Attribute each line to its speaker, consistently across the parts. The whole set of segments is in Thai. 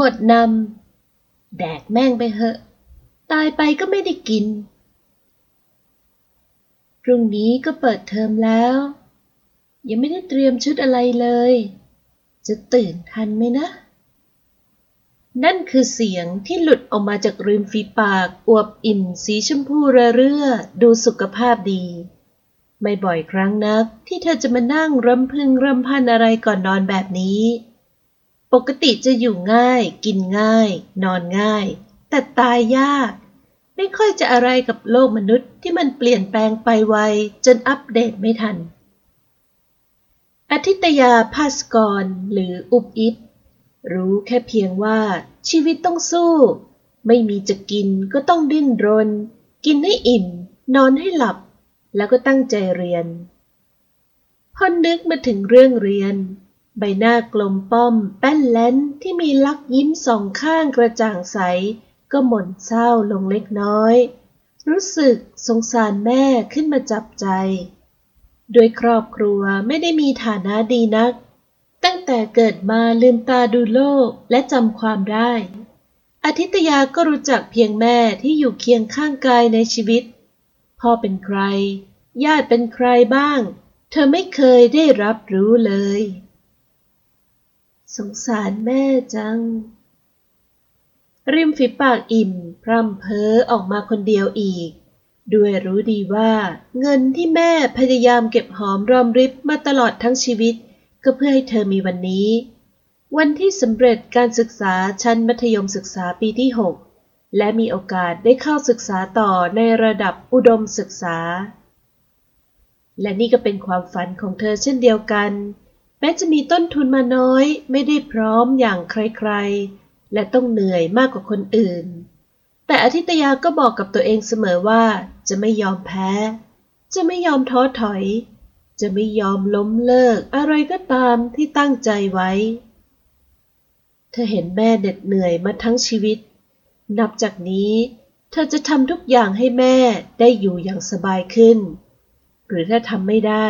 Speaker 1: บทนำแดกแม่งไปเหอะ ตายไปก็ไม่ได้กิน พรุ่งนี้ก็เปิดเทอมแล้ว ยังไม่ได้เตรียมชุดอะไรเลย จะตื่นทันไหมนะ นั่นคือเสียงที่หลุดออกมาจากริมฝีปากอวบอิ่มสีชมพูระเรื่อ ดูสุขภาพดีไม่บ่อยครั้งนักที่เธอจะมานั่งรำพึงรำพันอะไรก่อนนอนแบบนี้ ปกติจะอยู่ง่าย กินง่าย นอนง่าย แต่ตายยาก ไม่ค่อยจะอะไรกับโลกมนุษย์ที่มันเปลี่ยนแปลงไปไวจนอัปเดตไม่ทันอาทิตยาภาสกรหรืออุบอิบรู้แค่เพียงว่าชีวิตต้องสู้ ไม่มีจะกินก็ต้องดิ้นรน กินให้อิ่ม นอนให้หลับ แล้วก็ตั้งใจเรียนพอนึกมาถึงเรื่องเรียน ใบหน้ากลมป้อมแป้นแล้นที่มีลักยิ้มสองข้างกระจ่างใส ก็หม่นเศร้าลงเล็กน้อย รู้สึกสงสารแม่ขึ้นมาจับใจ โดยครอบครัวไม่ได้มีฐานะดีนัก ตั้งแต่เกิดมาลืมตาดูโลกและจำความได้ อาทิตยาก็รู้จักเพียงแม่ที่อยู่เคียงข้างกายในชีวิต พ่อเป็นใคร ญาติเป็นใครบ้าง เธอไม่เคยได้รับรู้เลย สงสารแม่จัง ริมฝีปากอิ่ม พร่ำเพ้อออกมาคนเดียวอีก ด้วยรู้ดีว่า เงินที่แม่พยายามเก็บหอมรอมริบมาตลอดทั้งชีวิต ก็เพื่อให้เธอมีวันนี้ วันที่สำเร็จการศึกษาชั้นมัธยมศึกษาปีที่ 6 และมีโอกาสได้เข้าศึกษาต่อในระดับอุดมศึกษา และนี่ก็เป็นความฝันของเธอเช่นเดียวกัน แม้จะมีต้นทุนมาน้อยไม่ได้พร้อมอย่างใครๆ และต้องเหนื่อยมากกว่าคนอื่น แต่อาทิตยาก็บอกกับตัวเองเสมอว่าจะไม่ยอมแพ้ จะไม่ยอมท้อถอย จะไม่ยอมล้มเลิกอะไรก็ตามที่ตั้งใจไว้ เธอเห็นแม่เหน็ดเหนื่อยมาทั้งชีวิต นับจากนี้เธอจะทำทุกอย่างให้แม่ได้อยู่อย่างสบายขึ้น หรือถ้าทำไม่ได้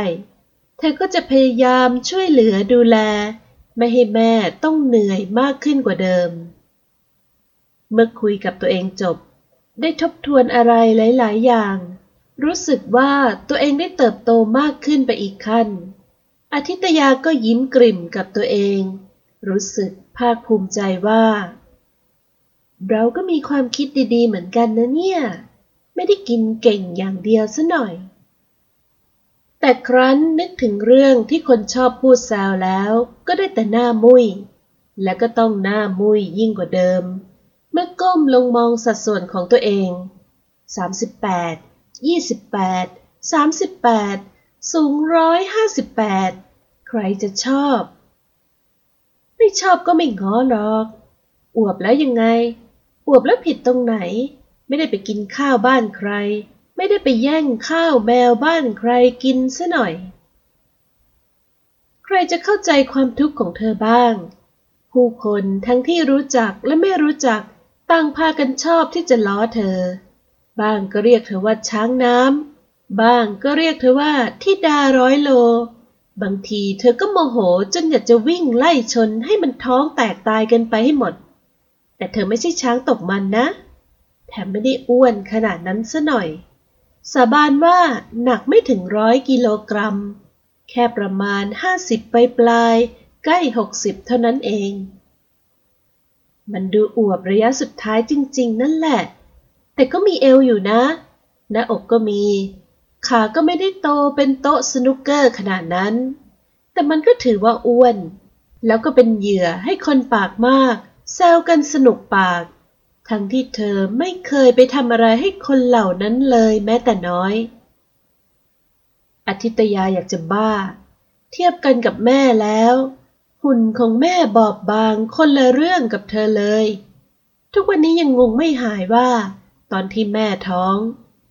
Speaker 1: เธอก็จะพยายามช่วยเหลือดูแล ไม่ให้แม่ต้องเหนื่อยมากขึ้นกว่าเดิม เมื่อคุยกับตัวเองจบ ได้ทบทวนอะไรหลาย ๆ อย่าง รู้สึกว่าตัวเองได้เติบโตมากขึ้นไปอีกขั้น อาทิตยาก็ยิ้มกริ่มกับตัวเอง รู้สึกภาคภูมิใจว่า เราก็มีความคิดดี ๆ เหมือนกันนะเนี่ย ไม่ได้กินเก่งอย่างเดียวซะหน่อย แต่ครั้นนึกถึงเรื่องที่คนชอบพูดแซวแล้ว ก็ได้แต่หน้ามุย้ยและก็ต้องหน้ามุ้ยยิ่งกว่าเดิม เมื่อก้มลงมองสัดส่วนของตัวเอง 38 28 38 สูงร้อยห้าสิบแปดใครจะชอบ ไม่ชอบก็ไม่ง้อหรอก อวบแล้วยังไง อวบแล้วผิดตรงไหน ไม่ได้ไปกินข้าวบ้านใคร ไม่ได้ไปแย่งข้าวแมวบ้านใครกินซะหน่อย ใครจะเข้าใจความทุกข์ของเธอบ้าง ผู้คนทั้งที่รู้จักและไม่รู้จักต่างพากันชอบที่จะล้อเธอ บ้างก็เรียกเธอว่าช้างน้ำ บ้างก็เรียกเธอว่าทิดาร้อยโล บางทีเธอก็โมโหจนอยากจะวิ่งไล่ชนให้มันท้องแตกตายกันไปให้หมด แต่เธอไม่ใช่ช้างตกมันนะ แถมไม่ได้อ้วนขนาดนั้นซะหน่อย สาบานว่าหนักไม่ถึงร้อยกิโลกรัม แค่ประมาณห้าสิบปลายปลาย ใกล้หกสิบเท่านั้นเอง มันดูอวบระยะสุดท้ายจริง ๆ นั่นแหละ แต่ก็มีเอวอยู่นะ หน้าอกก็มี ขาก็ไม่ได้โตเป็นโต๊ะสนุกเกอร์ขนาดนั้น แต่มันก็ถือว่าอ้วน แล้วก็เป็นเหยื่อให้คนปากมากแซวกันสนุกปาก ทั้งที่เธอไม่เคยไปทำอะไรให้คนเหล่านั้นเลยแม้แต่น้อยอาทิตยาอยากจะบ้า เทียบกันกับแม่แล้ว หุ่นของแม่บอบบางคนละเรื่องกับเธอเลย ทุกวันนี้ยังงงไม่หายว่า ตอนที่แม่ท้อง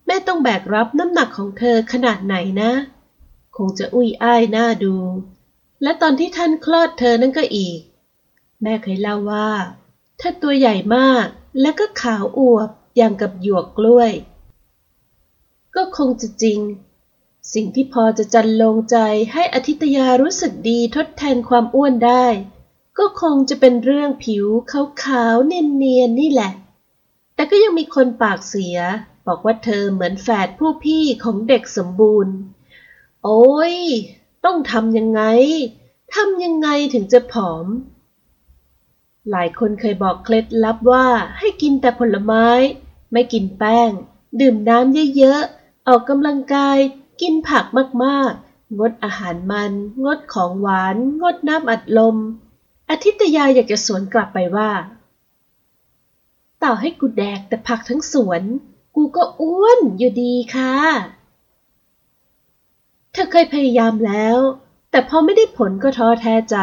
Speaker 1: แม่ต้องแบกรับน้ำหนักของเธอขนาดไหนนะ คงจะอุ้ยอ้ายหน้าดู และตอนที่ท่านคลอดเธอนั่นก็อีก แม่เคยเล่าว่าเธอตัวใหญ่มาก และก็ขาวอวบอย่างกับหยวกกล้วย ก็คงจะจริง สิ่งที่พอจะจันลงใจให้อธิตยารู้สึกดีทดแทนความอ้วนได้ ก็คงจะเป็นเรื่องผิวขาวๆเนียนๆนี่แหละ แต่ก็ยังมีคนปากเสีย บอกว่าเธอเหมือนแฝดผู้พี่ของเด็กสมบูรณ์ โอ้ย ต้องทำยังไงทำยังไงถึงจะผอม หลายคนเคยบอกเคล็ดลับว่าให้กินแต่ผลไม้ ไม่กินแป้ง ดื่มน้ำเยอะๆ ออกกำลังกาย กินผักมากๆ งดอาหารมัน งดของหวาน งดน้ำอัดลม อาทิตยาอยากจะสวนกลับไปว่า ต่อให้กูแดกแต่ผักทั้งสวน กูก็อ้วนอยู่ดีค่ะ เธอเคยพยายามแล้ว แต่พอไม่ได้ผลก็ท้อแท้ใจ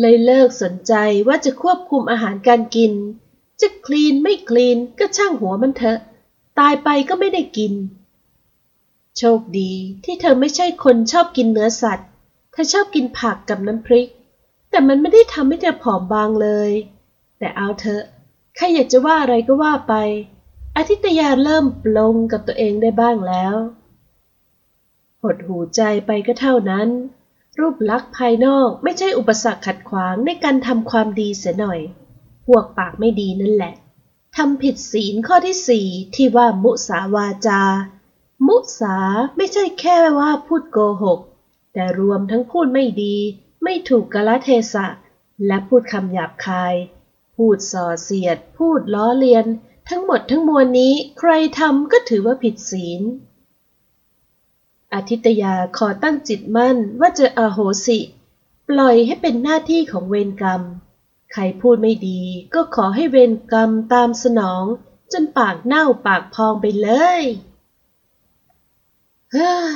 Speaker 1: เลยเลิกสนใจว่าจะควบคุมอาหารการกิน จะคลีนไม่คลีนก็ช่างหัวมันเถอะ ตายไปก็ไม่ได้กิน โชคดีที่เธอไม่ใช่คนชอบกินเนื้อสัตว์ เธอชอบกินผักกับน้ำพริก แต่มันไม่ได้ทำให้เธอผอมบางเลย แต่เอาเถอะ ใครอยากจะว่าอะไรก็ว่าไป อาทิตยาเริ่มปลงกับตัวเองได้บ้างแล้ว หดหูใจไปก็เท่านั้น รูปลักษณ์ภายนอกไม่ใช่อุปสรรคขัดขวางในการทำความดีเสียหน่อย พวกปากไม่ดีนั่นแหละ ทำผิดศีลข้อที่สี่ที่ว่ามุสาวาจา มุสาไม่ใช่แค่ว่าพูดโกหก แต่รวมทั้งพูดไม่ดี ไม่ถูกกาลเทศะ และพูดคำหยาบคาย พูดส่อเสียด พูดล้อเลียน ทั้งหมดทั้งมวลนี้ใครทำก็ถือว่าผิดศีล อาทิตยาขอตั้งจิตมั่นว่าจะอโหสิ ปล่อยให้เป็นหน้าที่ของเวรกรรม ใครพูดไม่ดีก็ขอให้เวรกรรมตามสนอง จนปากเน่าปากพองไปเลยเฮ้ย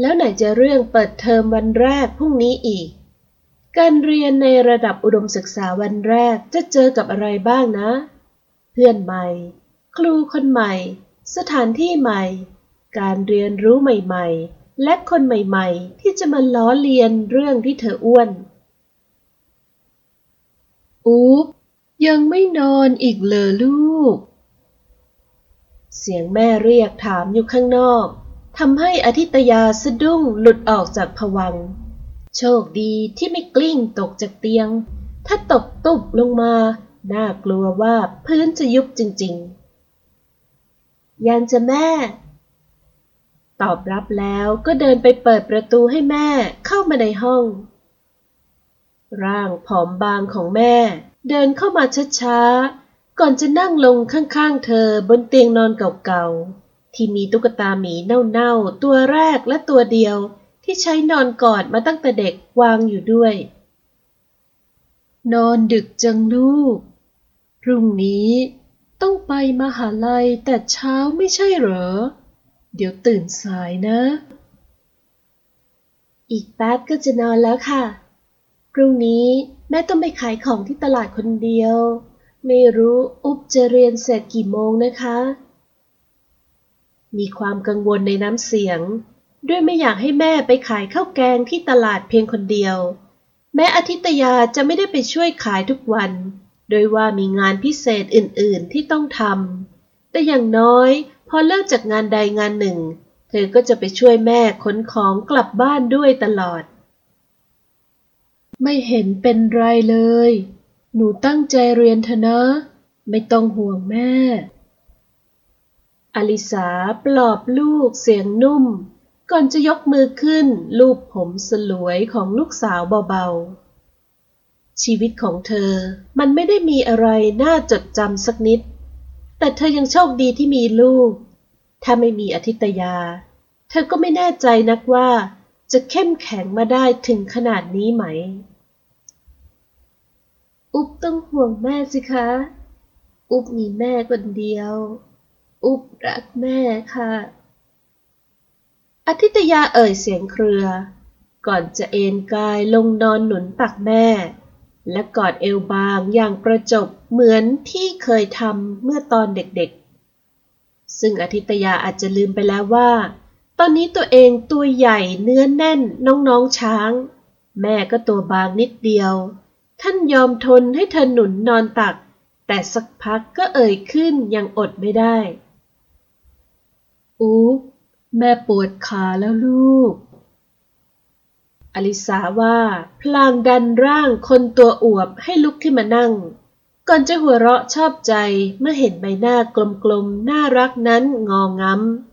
Speaker 1: แล้วไหนจะเรื่องเปิดเทอมวันแรกพรุ่งนี้อีก การเรียนในระดับอุดมศึกษาวันแรกจะเจอกับอะไรบ้างนะ เพื่อนใหม่ ครูคนใหม่ สถานที่ใหม่ การเรียนรู้ใหม่ๆ และคนใหม่ๆ ที่จะมาล้อเลียนเรื่องที่เธออ้วน อุ๊บยังไม่นอนอีกเหรอลูก เสียงแม่เรียกถามอยู่ข้างนอกทำให้อธิตยาสะดุ้งหลุดออกจากผวัง โชคดีที่ไม่กลิ้งตกจากเตียง ถ้าตกตุบลงมา น่ากลัวว่าพื้นจะยุบจริง ๆ ยันจะแม่ ตอบรับแล้วก็เดินไปเปิดประตูให้แม่เข้ามาในห้อง ร่างผอมบางของแม่ เดินเข้ามาช้าๆ ก่อนจะนั่งลงข้างๆ เธอบนเตียงนอนเก่าๆ ที่มีตุ๊กตาหมีเน่าๆ ตัวแรกและตัวเดียวที่ใช้นอนกอดมาตั้งแต่เด็กวางอยู่ด้วย นอนดึกจังลูก พรุ่งนี้ต้องไปมหาลัยแต่เช้าไม่ใช่เหรอ เดี๋ยวตื่นสายนะ อีกแป๊บก็จะนอนแล้วค่ะ พรุ่งนี้แม่ต้องไปขายของที่ตลาดคนเดียว ไม่รู้อุ๊บจะเรียนเสร็จกี่โมงนะคะ มีความกังวลในน้ำเสียง ด้วยไม่อยากให้แม่ไปขายข้าวแกงที่ตลาดเพียงคนเดียว แม้อาทิตยาจะไม่ได้ไปช่วยขายทุกวัน โดยว่ามีงานพิเศษอื่นๆที่ต้องทำแต่อย่างน้อย พอเลิกจากงานใดงานหนึ่ง เธอก็จะไปช่วยแม่ขนของกลับบ้านด้วยตลอด ไม่เห็นเป็นไรเลย หนูตั้งใจเรียนเถอะนะ ไม่ต้องห่วงแม่ อลิสาปลอบลูกเสียงนุ่ม ก่อนจะยกมือขึ้นลูบผมสลวยของลูกสาวเบาๆ ชีวิตของเธอมันไม่ได้มีอะไรน่าจดจำสักนิด แต่เธอยังโชคดีที่มีลูก ถ้าไม่มีอธิตยา เธอก็ไม่แน่ใจนักว่า จะเข้มแข็งมาได้ถึงขนาดนี้ไหม อุ๊บต้องห่วงแม่สิคะ อุ๊บมีแม่คนเดียว อุ๊บรักแม่ค่ะอาทิตยาเอ่ยเสียงเครือ ก่อนจะเอนกายลงนอนหนุนตักแม่ และกอดเอวบางอย่างประจบ เหมือนที่เคยทำเมื่อตอนเด็กๆ ซึ่งอาทิตยาอาจจะลืมไปแล้วว่า ตอนนี้ตัวเองตัวใหญ่เนื้อแน่นน้องๆช้าง แม่ก็ตัวบางนิดเดียว ท่านยอมทนให้เธอหนุนนอนตัก แต่สักพักก็เอ่ยขึ้นยังอดไม่ได้อุ๊แม่ปวดขาแล้วลูก อลิสาว่า พลางดันร่างคนตัวอวบให้ลุกขึ้นมานั่ง ก่อนจะหัวเราะชอบใจเมื่อเห็นใบหน้ากลมๆน่ารักนั้นงอง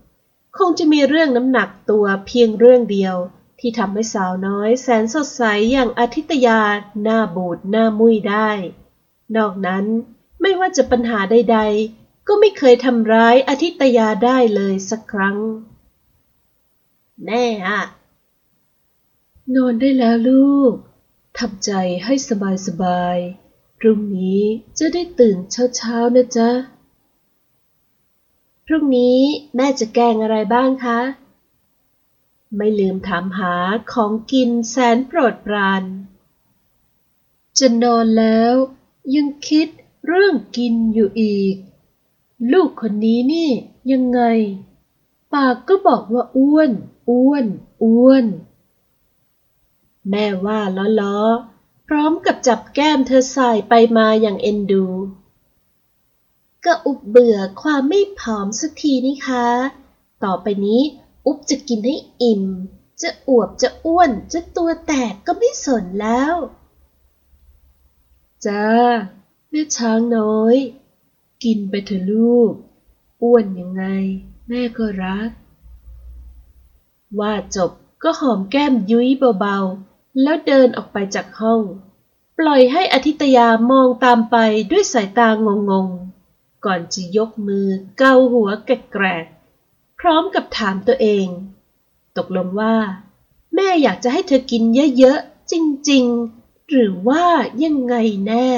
Speaker 1: ำคงจะมีเรื่องน้ำหนักตัวเพียงเรื่องเดียว ที่ทำให้สาวน้อยแสนสดใสอย่างอาทิตยาหน้าบูดหน้ามุ้ยได้ นอกนั้นไม่ว่าจะปัญหาใดๆ ก็ไม่เคยทำร้ายอาทิตยาได้เลยสักครั้ง แน่อะนอนได้แล้วลูกทำใจให้สบายสบาย พรุ่งนี้จะได้ตื่นเช้าๆนะจ๊ะ พรุ่งนี้แม่จะแกงอะไรบ้างคะ ไม่ลืมถามหาของกินแสนโปรดปราน จะนอนแล้วยังคิดเรื่องกินอยู่อีก ลูกคนนี้นี่ยังไง ปากก็บอกว่าอ้วน อ้วน อ้วน แม่ว่าล้อๆ ร้อมกับจับแก้มเธอสายไปมาอย่างเอ็นดู ก็อุบเบื่อความไม่ผอมสักทีนี่คะ ต่อไปนี้อุบจะกินให้อิ่ม จะอวบจะอ้วน จะตัวแตกก็ไม่สนแล้ว จ้าแม่ช้างน้อย กินไปเถอะลูก อ้วนยังไง แม่ก็รัก ว่าจบก็หอมแก้มยุ้ยเบาๆ แล้วเดินออกไปจากห้อง ปล่อยให้อธิตยามองตามไปด้วยสายตางงๆ ก่อนจะยกมือเกาหัวแกรกพร้อมกับถามตัวเอง ตกลงว่า แม่อยากจะให้เธอกินเยอะๆ จริงๆ หรือว่ายังไงแน่